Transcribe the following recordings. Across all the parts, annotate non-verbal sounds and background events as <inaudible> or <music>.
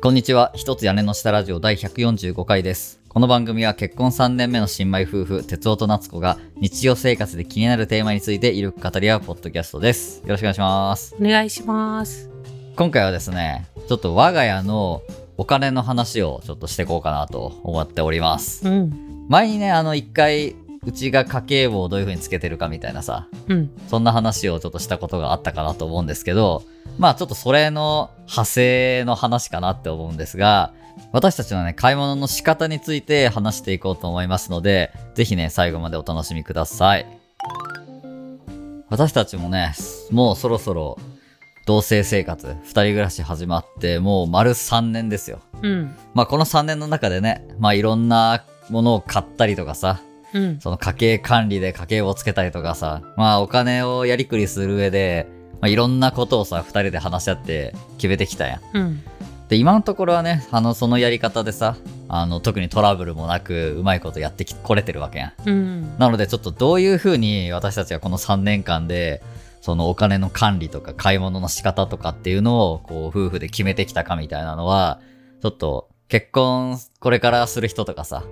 こんにちは。一つ屋根の下ラジオ第145回です。この番組は結婚3年目の新米夫婦、哲夫と夏子が日常生活で気になるテーマについているく語り合うポッドキャストです。よろしくお願いします。お願いします。今回はですね、ちょっと我が家のお金の話をちょっとしていこうかなと思っております。うん。前にね、あの一回、うちが家計簿をどういう風につけてるかみたいなさ、うん。そんな話をちょっとしたことがあったかなと思うんですけど、まあちょっとそれの派生の話かなって思うんですが、私たちのね、買い物の仕方について話していこうと思いますので、ぜひね、最後までお楽しみください。私たちもね、もうそろそろ同棲生活、二人暮らし始まって、もう丸3年ですよ。うん。まあこの3年の中でね、まあいろんなものを買ったりとかさ、うん。その家計管理で家計簿をつけたりとかさ、まあお金をやりくりする上で、まあ、いろんなことをさ、二人で話し合って決めてきたやん。うん。で、今のところはね、あの、そのやり方でさ、あの、特にトラブルもなく、うまいことやってき、これてるわけやん。うん。なので、ちょっとどういう風に私たちがこの3年間で、そのお金の管理とか買い物の仕方とかっていうのを、こう、夫婦で決めてきたかみたいなのは、ちょっと、結婚、これからする人とかさ、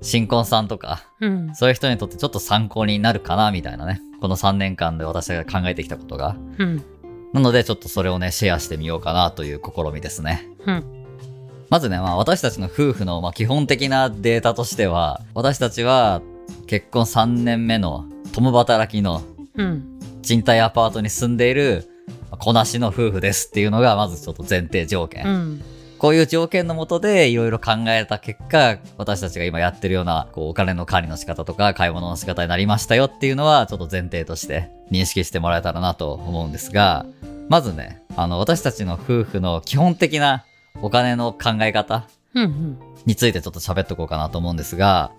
新婚さんとか、うん。そういう人にとってちょっと参考になるかな、みたいなね。この3年間で私が考えてきたことが。うん。なので、ちょっとそれをね、シェアしてみようかなという試みですね。うん。まずね、まあ私たちの夫婦の、まあ、基本的なデータとしては、私たちは結婚3年目の共働きのうん。賃貸アパートに住んでいる、まあ子なしの夫婦ですっていうのが、まずちょっと前提条件。こういう条件のもとでいろいろ考えた結果、私たちが今やってるような、こう、お金の管理の仕方とか、買い物の仕方になりましたよっていうのは、ちょっと前提として認識してもらえたらなと思うんですが、まずね、あの、私たちの夫婦の基本的なお金の考え方。についてちょっと喋っとこうかなと思うんですが、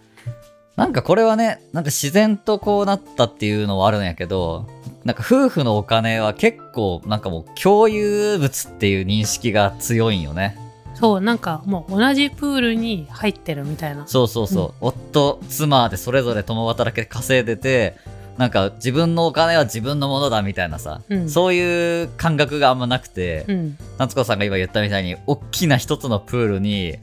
なんかこれはね、なんか自然とこうなったっていうのはあるんやけど、なんか夫婦のお金は結構なんかもう共有物っていう認識が強いんよね。そう、なんかもう同じプールに入ってるみたいな。そうそうそう。夫、妻でそれぞれ共働きで稼いでて、なんか自分のお金は自分のものだみたいなさ、うんそういう感覚があんまなくて、うん。夏子さんが今言ったみたいに、大きな一つのプールに、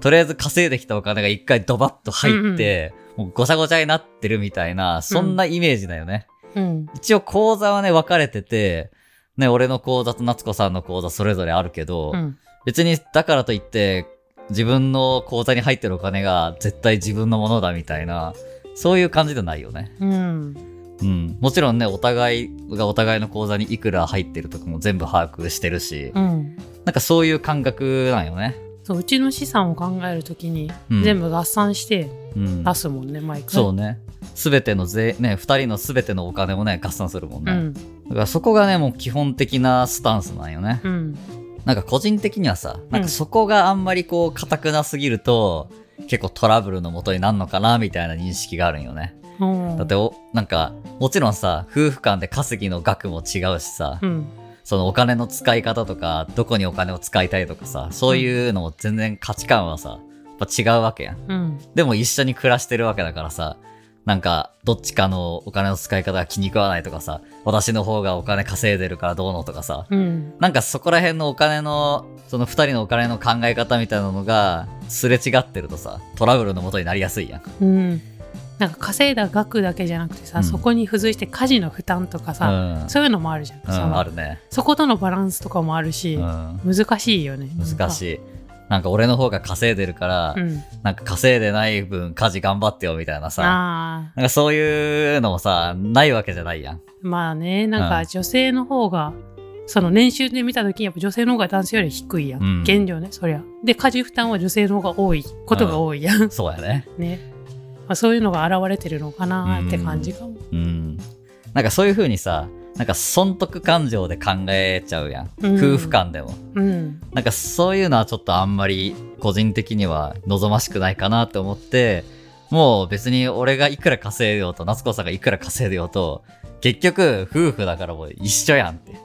とりあえず稼いできたお金が一回ドバッと入って、もうごちゃごちゃになってるみたいな、そんなイメージだよね。うん。一応口座はね、分かれてて、ね、俺の口座と夏子さんの口座それぞれあるけど、うん。別にだからといって、自分の口座に入ってるお金が絶対自分のものだみたいな、そういう感じじゃないよね。うん。うん。もちろんね、お互いがお互いの口座にいくら入ってるとかも全部把握してるし、うん。なんかそういう感覚なんよね。そう、うちの資産を考えるときに、うん全部合算してうん。出すもんね、毎回。そうね。すべての税、ね、二人のすべてのお金をね、合算するもんね。うん。だからそこがね、もう基本的なスタンスなんよね。うん。なんか個人的にはさ、なんかそこがあんまりこう、硬くなすぎると、結構トラブルの元になるのかな、みたいな認識があるんよね。うん。だってお、なんか、もちろんさ、夫婦間で稼ぎの額も違うしさ、うん。そのお金の使い方とか、どこにお金を使いたいとかさ、そういうのも全然価値観はさ、やっぱ違うわけやん。うん。でも一緒に暮らしてるわけだからさ、なんか、どっちかのお金の使い方が気に食わないとかさ、私の方がお金稼いでるからどうのとかさ、うん。なんかそこら辺のお金の、その二人のお金の考え方みたいなのが、すれ違ってるとさ、トラブルの元になりやすいやん。うん。なんか稼いだ額だけじゃなくてさ、うんそこに付随して家事の負担とかさ、うん。そういうのもあるじゃん。うん、あるね。そことのバランスとかもあるし、うん。難しいよね。難しい。なんか俺の方が稼いでるから、うん。なんか稼いでない分家事頑張ってよみたいなさ、あなんかそういうのもさ、ないわけじゃないやん。あ、まあね、なんうんか女性の方が、その年収で見た時にやっぱ女性の方が男性より低いやん。うん現状ね、そりゃ。で、家事負担は女性の方が多いことが多いやん。<laughs> そうやね。ね。まあ、そういうのが現れてるのかなって感じかも。うん。なんかそういう風にさ、なんか損得感情で考えちゃうやん。うん夫婦間でも。うん。なんかそういうのはちょっとあんまり個人的には望ましくないかなって思って、もう別に俺がいくら稼いでようと、夏子さんがいくら稼いでようと、結局夫婦だからもう一緒やんって。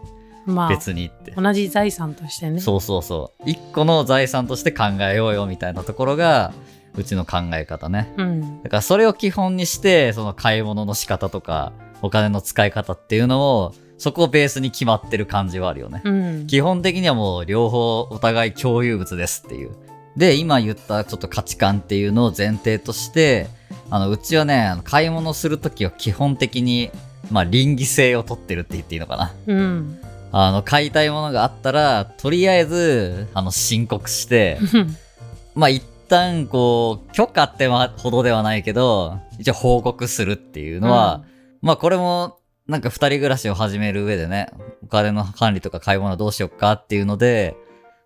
まあ、別にって。同じ財産としてね。そうそうそう。一個の財産として考えようよみたいなところが、うちの考え方ね。うん。だからそれを基本にして、その買い物の仕方とか、お金の使い方っていうのを、そこをベースに決まってる感じはあるよね。うん。基本的にはもう両方お互い共有物ですっていう。で、今言ったちょっと価値観っていうのを前提として、あの、うちはね、買い物するときは基本的に、まあ、倫理性を取ってるって言っていいのかな。うん。あの、買いたいものがあったら、とりあえず、あの、申告して、<laughs> まあ、一旦、こう、許可ってほどではないけど、一応報告するっていうのは、まあ、これも、なんか二人暮らしを始める上でね、お金の管理とか買い物どうしよっかっていうので、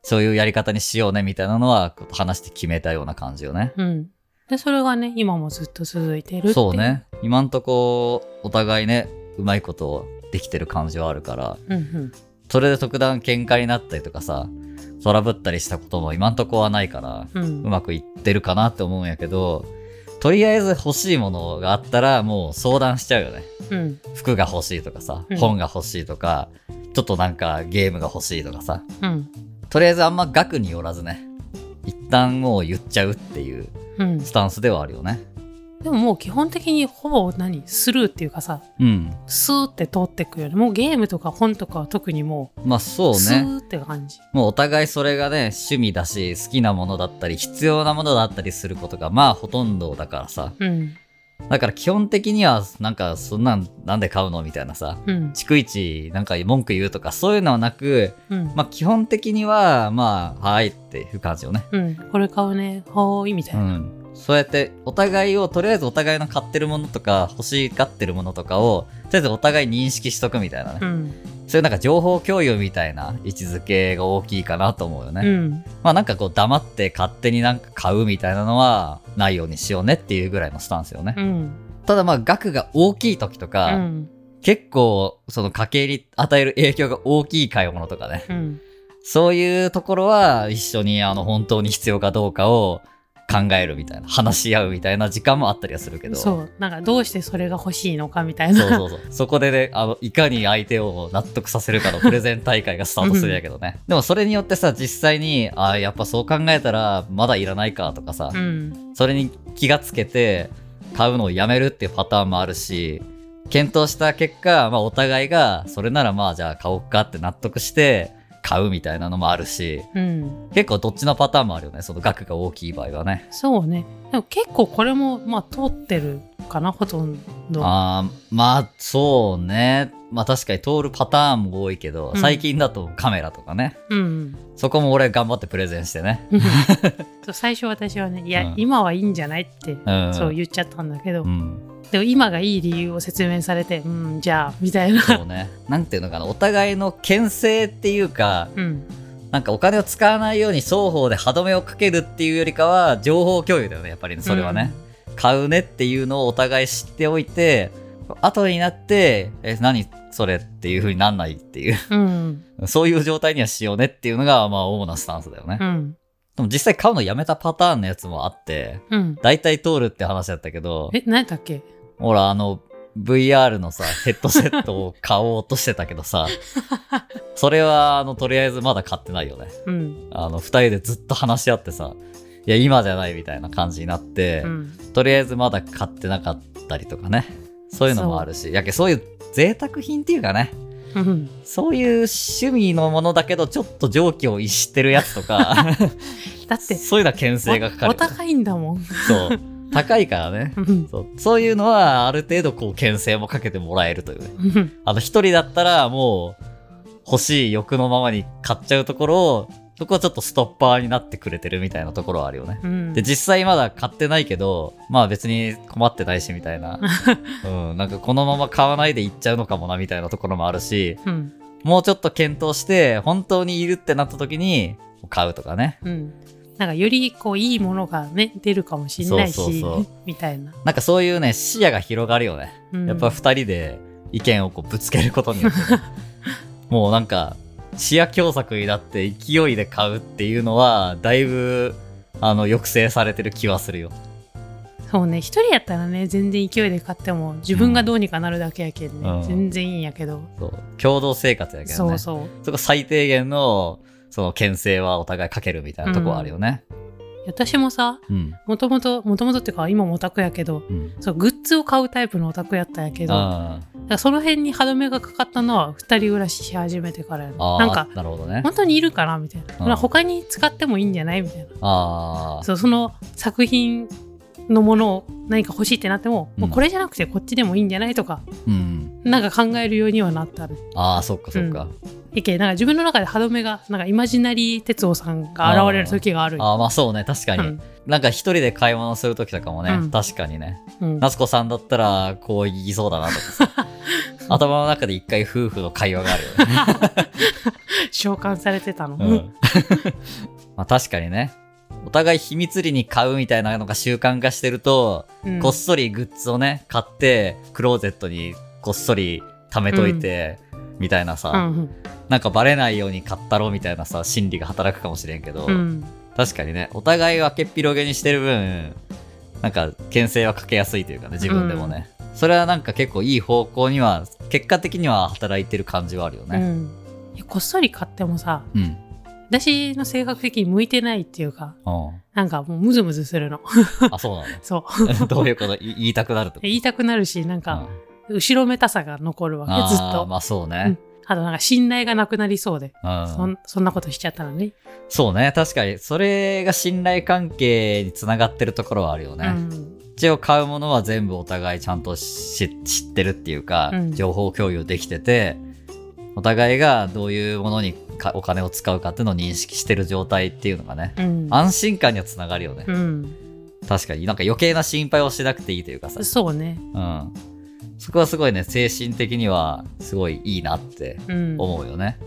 そういうやり方にしようねみたいなのは話して決めたような感じよね。うん。で、それがね、今もずっと続いてる。そう。ね。今んとこ、お互いね、うまいことできてる感じはあるから、うんうん。それで特段喧嘩になったりとかさ、トラブったりしたことも今んとこはないから、うん。うまくいってるかなって思うんやけど、とりあえず欲しいものがあったらもう相談しちゃうよね。うん。服が欲しいとかさうん、本が欲しいとか、ちょっとなんかゲームが欲しいとかさ、うん。とりあえずあんま額によらずね、一旦もう言っちゃうっていううん。スタンスではあるよね。でももう基本的にほぼ何？スルーっていうかさ、うん。スーって通ってくよね。もうゲームとか本とかは特にもまあそうう、スね。ーって感じ。もうお互いそれがね、趣味だし、好きなものだったり、必要なものだったりすることがまあほとんどだからさ。うん。だから基本的には、なんかそんなんなんで買うのみたいなさ。うん。逐一なんか文句言うとかそういうのはなく、うん。まあ基本的には、まあ、はいっていう感じよね。うん。これ買うね。はーい、みたいうな。ん。そうやってお互いを、とりあえずお互いの買ってるものとか欲しがってるものとかを、とりあえずお互い認識しとくみたいなね。うん。そういうなんか情報共有みたいな位置づけが大きいかなと思うよね。うん。まあなんかこう黙って勝手になんか買うみたいなのはないようにしようねっていうぐらいのスタンスよね。うん。ただまあ額が大きい時とうか、ん。結構その家計に与える影響が大きい買い物とかね。うん。そういうところは一緒にあの本当に必要かどうかを考えるみたいな、話し合うみたいな時間もあったりはするけど。そう。なんかどうしてそれが欲しいのかみたいな。そうそうそう。そこでね、あの、いかに相手を納得させるかのプレゼン大会がスタートするんやけどね。でもそれによってさ、実際に、ああ、やっぱそう考えたら、まだいらないかとかさ、うん。それに気がつけて、買うのをやめるっていうパターンもあるし、検討した結果、まあお互いが、それならまあじゃあ買おうかって納得して、買うみたいなのもあるし、うん。結構どっちのパターンもあるよね。その額が大きい場合はね。そうね。でも結構これも、まあ、通ってるかな、ほとんど。ああ、まあ、そうね。まあ確かに通るパターンも多いけど、うん最近だとカメラとかね。うん。そこも俺頑張ってプレゼンしてね。<laughs> 最初私はね、いや、うん今はいいんじゃないって、うん。そう言っちゃったんだけど、うん。でも今がいい理由を説明されて、うん、じゃあ、みたいな。そうね。なんていうのかな。お互いの牽制っていうか、うん。なんかお金を使わないように双方で歯止めをかけるっていうよりかは、情報共有だよね、やっぱりね、それはね。買うねっていうのをお互い知っておいて、後になって、え、何それっていう風になんないっていう、うん。<laughs> そういう状態にはしようねっていうのが、まあ主なスタンスだよね。うん。でも実際買うのやめたパターンのやつもあって、うん。大体通るって話だったけど、え、何だっけ？ほら、あの、VR のさ、ヘッドセットを買おうとしてたけどさ、<laughs> それは、あの、とりあえずまだ買ってないよね。うん。あの、二人でずっと話し合ってさ、いや、今じゃないみたいな感じになって、うん。とりあえずまだ買ってなかったりとかね。そういうのもあるし、やけそういう贅沢品っていうかね、うん。そういう趣味のものだけど、ちょっと常軌を逸してるやつとか、<laughs> だって、そういうのは牽制がかかる。おお高いんだもん。そう。高いからね。うんそうそういうのは、ある程度、こう、牽制もかけてもらえるというね。うんあの、一人だったら、もう、欲しい欲のままに買っちゃうところを、そこはちょっとストッパーになってくれてるみたいなところはあるよね。うんで、実際まだ買ってないけど、まあ別に困ってないしみたいな。<laughs> うん、なんかこのまま買わないでいっちゃうのかもなみたいなところもあるし、うん。もうちょっと検討して、本当にいるってなった時に、買うとかね。うん。なんかよりこういいものがね、出るかもしれないし、みたいな。なんかそういうね、視野が広がるよね。うんやっぱ二人で意見をこうぶつけることによってね、<laughs> もうなんか、視野狭窄になって勢いで買うっていうのは、だいぶ、あの、抑制されてる気はするよ。そうね、一人やったらね、全然勢いで買っても、自分がどうにかなるだけやけんね、うん全然いいんやけど。そう。共同生活やけどね。そうそう。そこ最低限の、その、牽制はお互いかけるみたいなとこはあるよね。私もさ、うん。もともと、もともとっていうか、今もオタクやけど、うん。そう、グッズを買うタイプのオタクやったんやけど、その辺に歯止めがかかったのは二人暮らしし始めてからやなんかなるほどね。本当にいるかなみたいな、他に使ってもいいんじゃないみたいなああ、そうその作品のものを何か欲しいってなっても,、うんもうこれじゃなくてこっちでもいいんじゃないとかうん。なんか考えるようにはなったねああ、そっかそっか。いけなんか自分の中で歯止めがなんかイマジナリー哲夫さんが現れる時があるああ、まあそうね、確かに。うんなんか一人で買い物するときとかもね、うん確かにね。うん夏子さんだったら、こう言いそうだなとかさ。<laughs> 頭の中で一回夫婦の会話があるよね。<laughs> 召喚されてたの、うん。<laughs> まあ確かにね。お互い秘密裏に買うみたいなのが習慣化してると、うんこっそりグッズをね、買って、クローゼットにこっそり貯めといて、みたいなさ、うん。なんかバレないように買ったろみたいなさ、心理が働くかもしれんけど、うん。確かにね、お互い分けっ広げにしてる分、なんか、牽制はかけやすいというかね、自分でもね。それはなんか結構いい方向には、結果的には働いてる感じはあるよね。こっそり買ってもさうん。私の性格的に向いてないっていうかうん。なんかもうムズムズするの。あ、そうな <laughs> そう。の <laughs> どういうこと？い言いたくなると？言いたくなるしなんか後ろめたさが残るわけあずっと。ーまあそううん。ね。あとなんか信頼がなくなりそうで、うん。そんそんなことしちゃったらねそうね。確かに、それが信頼関係につながってるところはあるよね。うん。一応買うものは全部お互いちゃんと知知ってるっていうか、うん。情報共有できてて、お互いがどういうものにかお金を使うかっていうのを認識してる状態っていうのがね、うん。安心感にはつながるよね。うん。確かに。なんか余計な心配をしなくていいというかさ、そうね。うん。そこはすごいね、精神的にはすごいいいなってうん思うよね。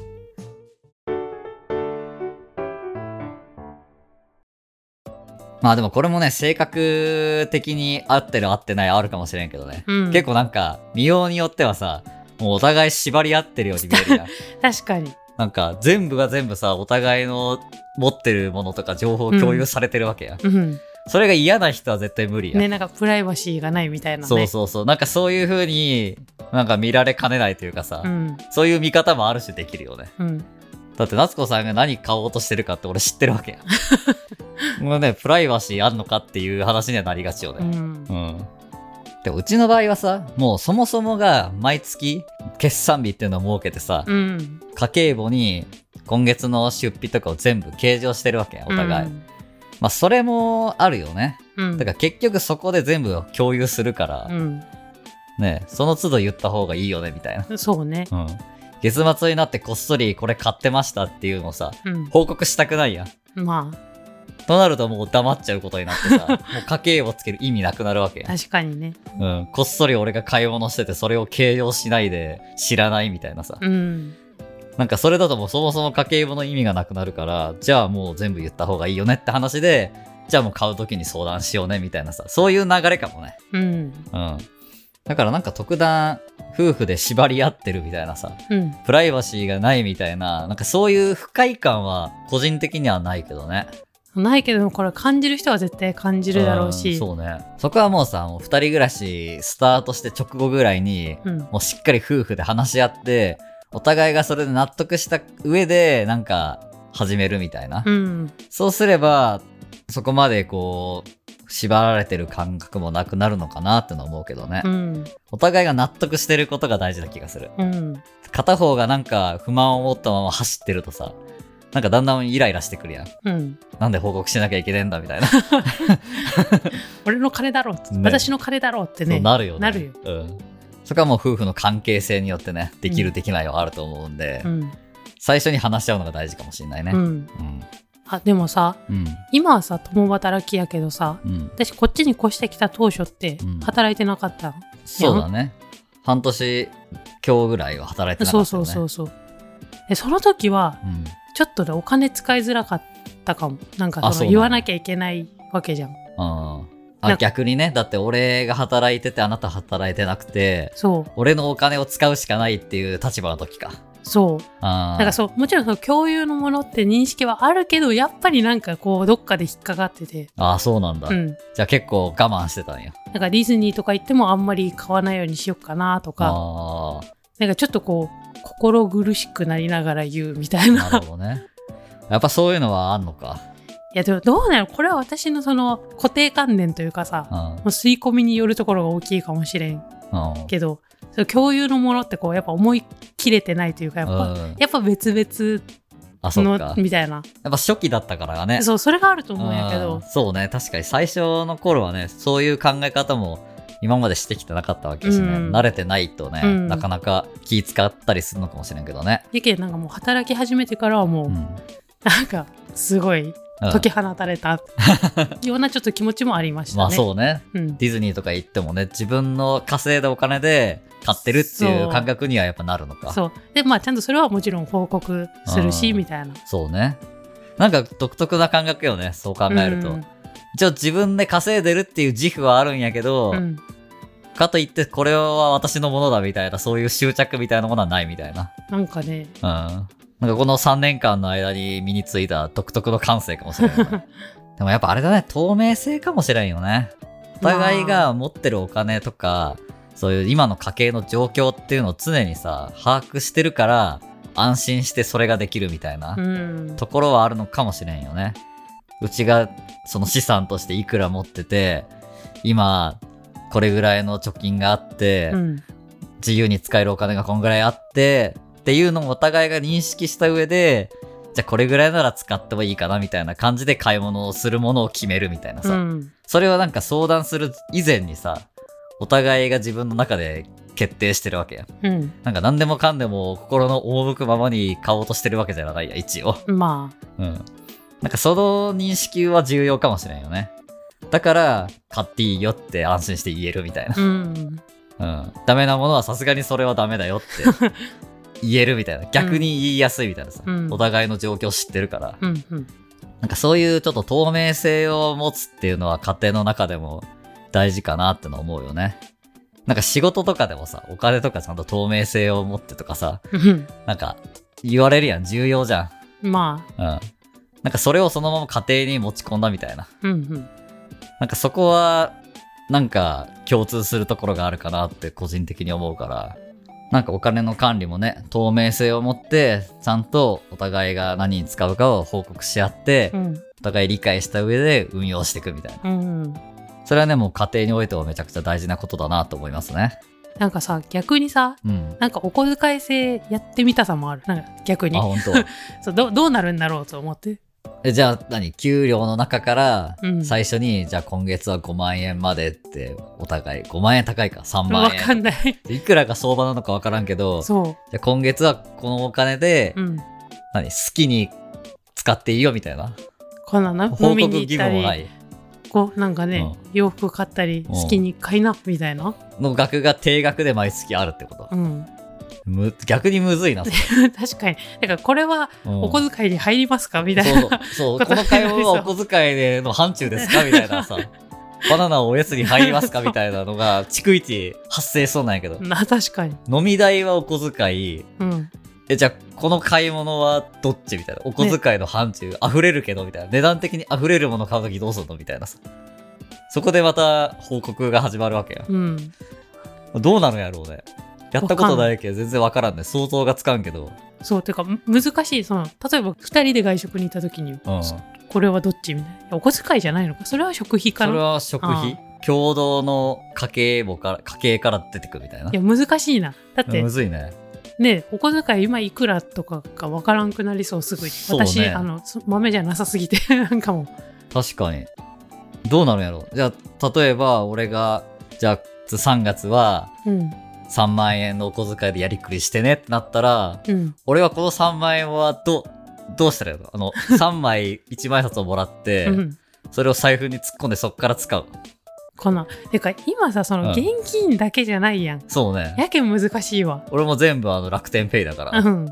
まあでもこれもね、性格的に合ってる合ってないあるかもしれんけどね。うん結構なんか、見ようによってはさ、もうお互い縛り合ってるように見えるやん。<laughs> 確かになんか全部が全部さ、お互いの持ってるものとか情報共有されてるわけやん。うんそれが嫌な人は絶対無理やん。ねなんかプライバシーがないみたいなねそうそうそう。なんかそういう風に、なんか見られかねないというかさ、うんそういう見方もある種できるよね。うんだって夏子さんが何買おうとしてるかって俺知ってるわけやん。<laughs> もうね、プライバシーあんのかっていう話にはなりがちようね。んうん。でもうちの場合はさ、もうそもそもが毎月決算日っていうのを設けてさ、うん家計簿に今月の出費とかを全部計上してるわけやん、お互い。まあそれもあるよね。うんだから結局そこで全部共有するから、うんね、その都度言った方がいいよね、みたいな。うんそうねうん。月末になってこっそりこれ買ってましたっていうのをさ、うん報告したくないやん。まとなるともう黙っちゃうことになってさ、<laughs> もう家計をつける意味なくなるわけ。確かにねうん。こっそり俺が買い物しててそれを計上しないで知らないみたいなさ。うんなんかそれだともうそもそも家計簿の意味がなくなるから、じゃあもう全部言った方がいいよねって話で、じゃあもう買う時に相談しようねみたいなさ、そういう流れかもね。うんうん。だからなんか特段夫婦で縛り合ってるみたいなさ、うんプライバシーがないみたいな、なんかそういう不快感は個人的にはないけどね。ないけどこれ感じる人は絶対感じるだろううんしそうね。そこはもうさ、もう二人暮らしスタートして直後ぐらいに、うんもうしっかり夫婦で話し合って、お互いがそれで納得した上で、なんか、始めるみたいな。うんそうすれば、そこまでこう、縛られてる感覚もなくなるのかなってのは思うけどね。うんお互いが納得してることが大事な気がする。うん片方がなんか不満を持ったまま走ってるとさ、なんかだんだんイライラしてくるやん。うんなんで報告しなきゃいけねえんだみたいな。<laughs> 俺の金だろってね私の金だろってねなるよね。なるようん。そこはもう夫婦の関係性によってね、できるうんできないはあると思うんで、うん最初に話し合うのが大事かもしれないね。うんうん。あでもさうん。今はさ共働きやけどさうん。私こっちに越してきた当初ってうん働いてなかったの、そうだね。半年今日ぐらいは働いてなかったよね。そうそうそうそうでその時はうん。ちょっとねお金使いづらかったかもなんかあその言わなきゃいけないわけじゃんうん。なんあか逆にね、だって俺が働いててあなた働いてなくて、そう俺のお金を使うしかないっていう立場の時か。そうあだからそうもちろんその共有のものって認識はあるけどやっぱりなんかこうどっかで引っかかっててああ、そうなんだ。うんじゃあ結構我慢してたんや。なんかディズニーとか行ってもあんまり買わないようにしようかなとかあなんかちょっとこう心苦しくなりながら言うみたいあ、ななるほどね。やっぱそういうのはあんのか。いやでもどうなの？これは私のその固定観念というかさうん。もう吸い込みによるところが大きいかもしれんうん。けどそう共有のものってこうやっぱ思い切れてないというかやっぱ、うんやっぱ別々あ、そっのか。みたいなやっぱ初期だったからがね。そうそれがあると思うんやけうんどそうね。確かに最初の頃はね、そういう考え方も今までしてきてなかったわけだしね。うん慣れてないとね、うんなかなか気使ったりするのかもしれんけどね。やけんなんかもう働き始めてからはもう、うん。なんかすごいうん解き放たれた <laughs> ようなちょっと気持ちもありましたね。まあそうね。うん。ディズニーとか行ってもね、自分の稼いだお金で買ってるっていう感覚にはやっぱなるのか。そうでまあちゃんとそれはもちろん報告するしうんみたいな。そうね。なんか独特な感覚よね、そう考えると。うん一応自分で稼いでるっていう自負はあるんやけど、うんかといってこれは私のものだみたいな、そういう執着みたいなものはないみたいな。なんかねうん。なんかこの3年間の間に身についた独特の感性かもしれない、ね。<laughs> でもやっぱあれだね、透明性かもしれんよね。お互いが持ってるお金とか、そういう今の家計の状況っていうのを常にさ、把握してるから、安心してそれができるみたいなうんところはあるのかもしれんよね。うちがその資産としていくら持ってて、今、これぐらいの貯金があって、うん自由に使えるお金がこんぐらいあって、っていうのをお互いが認識した上で、じゃあこれぐらいなら使ってもいいかなみたいな感じで買い物をするものを決めるみたいなさ。うんそれをなんか相談する以前にさ、お互いが自分の中で決定してるわけや。うんなんか何でもかんでも心の赴くままに買おうとしてるわけじゃないや、一応。まうん。なんかその認識は重要かもしれんよね。だから、買っていいよって安心して言えるみたいなあ。うんうん。ダメなものはさすがにそれはダメだよって <laughs> 言えるみたいな。逆に言いやすいみたいなさ。うんお互いの状況知ってるから。うんうんなんかそういうちょっと透明性を持つっていうのは家庭の中でも大事かなっての思うよね。なんか仕事とかでもさ、お金とかちゃんと透明性を持ってとかさ、うんなんか言われるやん、重要じゃん。まうん。なんかそれをそのまま家庭に持ち込んだみたいな。あうんうんなんかそこは、なんか共通するところがあるかなって個人的に思うから。なんかお金の管理もね、透明性を持って、ちゃんとお互いが何に使うかを報告し合って、うんお互い理解した上で運用していくみたいな。うんそれはね、もう家庭においてはめちゃくちゃ大事なことだなと思いますね。なんかさ逆にさうん。なんかお小遣い制やってみたさもあるなんか逆にあ、本当。<laughs> そうどどうなるんだろうと思ってえじゃあ何？給料の中からうん。最初に、じゃあ今月は5万円までってお互い。5万円高いか。3万わ円かんない。いくらが相場なのかわからんけどじそゃあ今月はこのお金で、ううん。何？好きに使っていいよみたいな。こんなな。報告飲みに行ったり義務もないこうなんかね、う洋服買ったりうん。好きに買いなみたいな。の額が定額で毎月あるってこと。うんむ逆にむずいなそ <laughs> 確かに。だからこれはお小遣いに入りますか？みたいな。そうそう。この会話はお小遣いでの範疇ですか？みたいなさ。<laughs> バナナをおやつに入りますか？みたいなのが逐一発生しそうなんやけど。<laughs> な確かに。飲み代はお小遣い。うん。えじゃあこの買い物はどっち？みたいな。お小遣いの範疇、溢れるけど？みたいな。値段的に溢れるもの買うときどうするの？みたいなさ。そこでまた報告が始まるわけよ。うん。どうなのやろうねやったことないけど全然わからんね。想像がつかんけど。そうてかむ難しい。その例えば2人で外食に行った時に、うん。これはどっちみたいな。お小遣いじゃないのか。それは食費かそれなは食あ費共同の家計簿から家計から出てくるみたいな。いや難しいな。だってむずいね。ねお小遣い今いくらとかが分からんくなりそうすぐに、ね。私あのそ豆じゃなさすぎて <laughs> なんかもう。確かに。どうなるんやろう。じゃあ例えば俺がじゃあ3月はうん3万円のお小遣いでやりくりしてねってなったらうん。俺はこの3万円はどどうしたらいいのあの <laughs> 3枚1枚札をもらって、うん。それを財布に突っ込んでそっから使う。このてか今さそのうん。現金だけじゃないやん、そうね。やけん難しいわ。俺も全部あの楽天ペイだから、うん。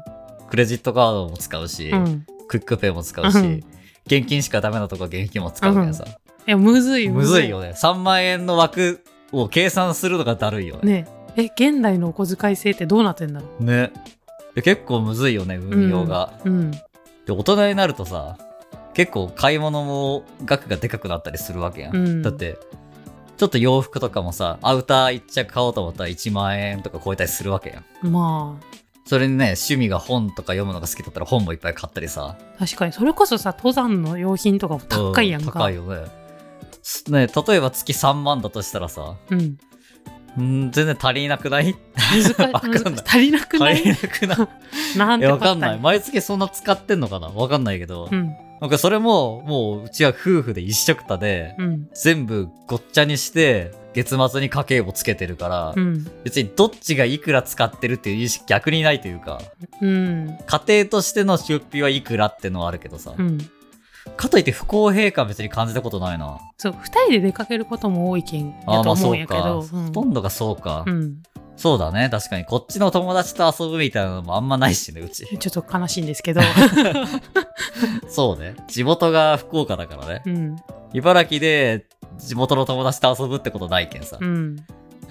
クレジットカードも使うし、うん。 QUICPay も使うし、うん。現金しかダメなとこは現金も使うからさ、いやむずいむずいよね。3万円の枠を計算するのがだるいよね。ねえ現代のお小遣い制ってどうなってんだろね。で結構むずいよねう運用が、うん。で大人になるとさ結構買い物も額がでかくなったりするわけやん、うん。だってちょっと洋服とかもさアウター一着買おうと思ったら1万円とか超えたりするわけやん。まそれにね趣味が本とか読むのが好きだったら本もいっぱい買ったりさ。あ確かに。それこそさ登山の用品とかも高いやんうか高いよね。すね例えば月3万だとしたらさうんん全然足りなくない？難 <laughs> わかんない。足りなくな足りいなくない？<laughs> なんていや、わかんない。こ毎月そんな使ってんのかな？わかんないけど。うん。なんかそれも、もううちは夫婦で一緒くたで、うん。全部ごっちゃにして、月末に家計簿つけてるから、うん。別にどっちがいくら使ってるっていう意識逆にないというか、うん。家庭としての出費はいくらってのはあるけどさ、うんかといって不公平感別に感じたことないな。そう二人で出かけることも多いけんああ、まあやと思そううんか。やけどほとんどがそうか。うんそうだね。確かに。こっちの友達と遊ぶみたいなのもあんまないしね、うち。<laughs> ちょっと悲しいんですけど <laughs> そうね。地元が福岡だからね。うん茨城で地元の友達と遊ぶってことないけんさ。だうんか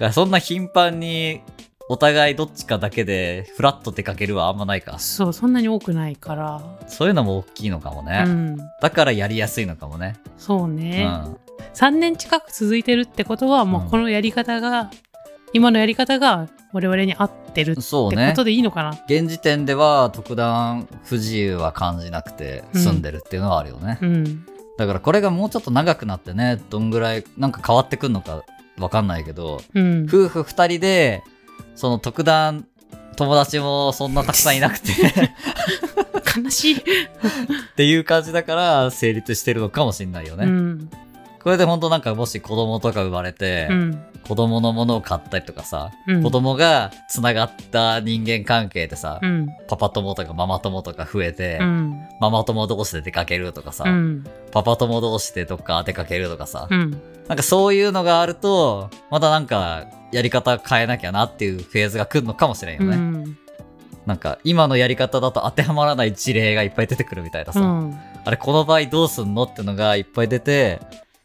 らそんな頻繁にお互いどっちかだけでフラッと出かけるはあんまないか。そうそんなに多くないからそういうのも大きいのかもね。うんだからやりやすいのかもね。そううね、ん。3年近く続いてるってことはもうこのやり方が、今のやり方が我々に合ってるってそうねこと。でいいのかな、現時点では特段不自由は感じなくて住んでるっていうのはあるよね。うんだからこれがもうちょっと長くなってね、どんぐらいなんか変わってくんのかわかんないけど、うん夫婦二人で、その特段友達もそんなたくさんいなくて。悲しい、っていう感じだから成立してるのかもしんないよね。うんこれで本当なんかもし子供とか生まれて、うん。子供のものを買ったりとかさ、うん。子供が繋がった人間関係でさ、うん。パパ友とかママ友とか増えて、うん。ママ友同士で出かけるとかさ、うん。パパ友同士でどっか出かけるとかさ、うん。なんかそういうのがあると、またなんかやり方変えなきゃなっていうフェーズが来るのかもしれんよね。うん。なんか今のやり方だと当てはまらない事例がいっぱい出てくるみたいなさ、うん。あれこの場合どうすんのってのがいっぱい出て、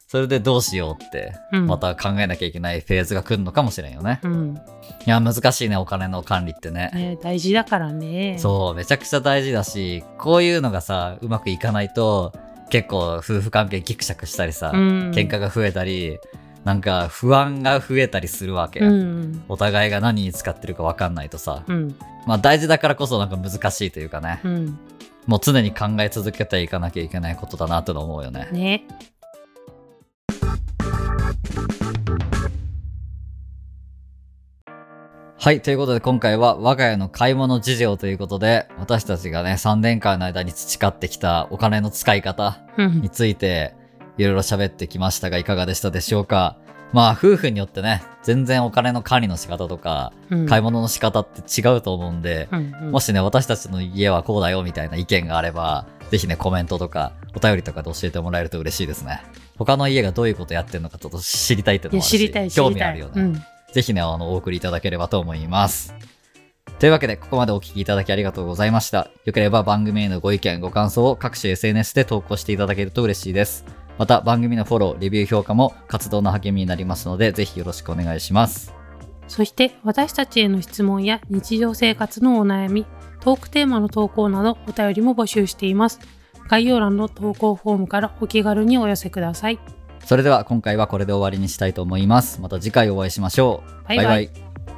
それでどうしようって、うん。また考えなきゃいけないフェーズが来るのかもしれんよね。うん。いや、難しいね、お金の管理ってね。ね大事だからね。そう、めちゃくちゃ大事だし、こういうのがさ、うまくいかないと、結構夫婦関係ギクシャクしたりさ、うん。喧嘩が増えたり、なんか不安が増えたりするわけ。うん。お互いが何に使ってるか分かんないとさ、うん。まあ大事だからこそなんか難しいというかね、うん。もう常に考え続けていかなきゃいけないことだなと思うよね。ねはい、ということで今回は我が家の買い物事情ということで、私たちがね、3年間の間に培ってきたお金の使い方うん。について、いろいろ喋ってきましたが、いかがでしたでしょうか？まあ、夫婦によってね、全然お金の管理の仕方とか、うん。買い物の仕方って違うと思うんで、うんうん。もしね、私たちの家はこうだよみたいな意見があれば、ぜひね、コメントとか、お便りとかで教えてもらえると嬉しいですね。他の家がどういうことやってるのかちょっと知りたいってのもあるし、興味あるよね。うんぜひね、あの、お送りいただければと思います。というわけで、ここまでお聞きいただきありがとうございました。よければ番組へのご意見、ご感想を各種 SNS で投稿していただけると嬉しいです。また、番組のフォロー、レビュー評価も活動の励みになりますので、ぜひよろしくお願いします。そして私たちへの質問や日常生活のお悩み、トークテーマの投稿などお便りも募集しています。概要欄の投稿フォームからお気軽にお寄せください。それでは今回はこれで終わりにしたいと思います。また次回お会いしましょう。バイバイバイバイ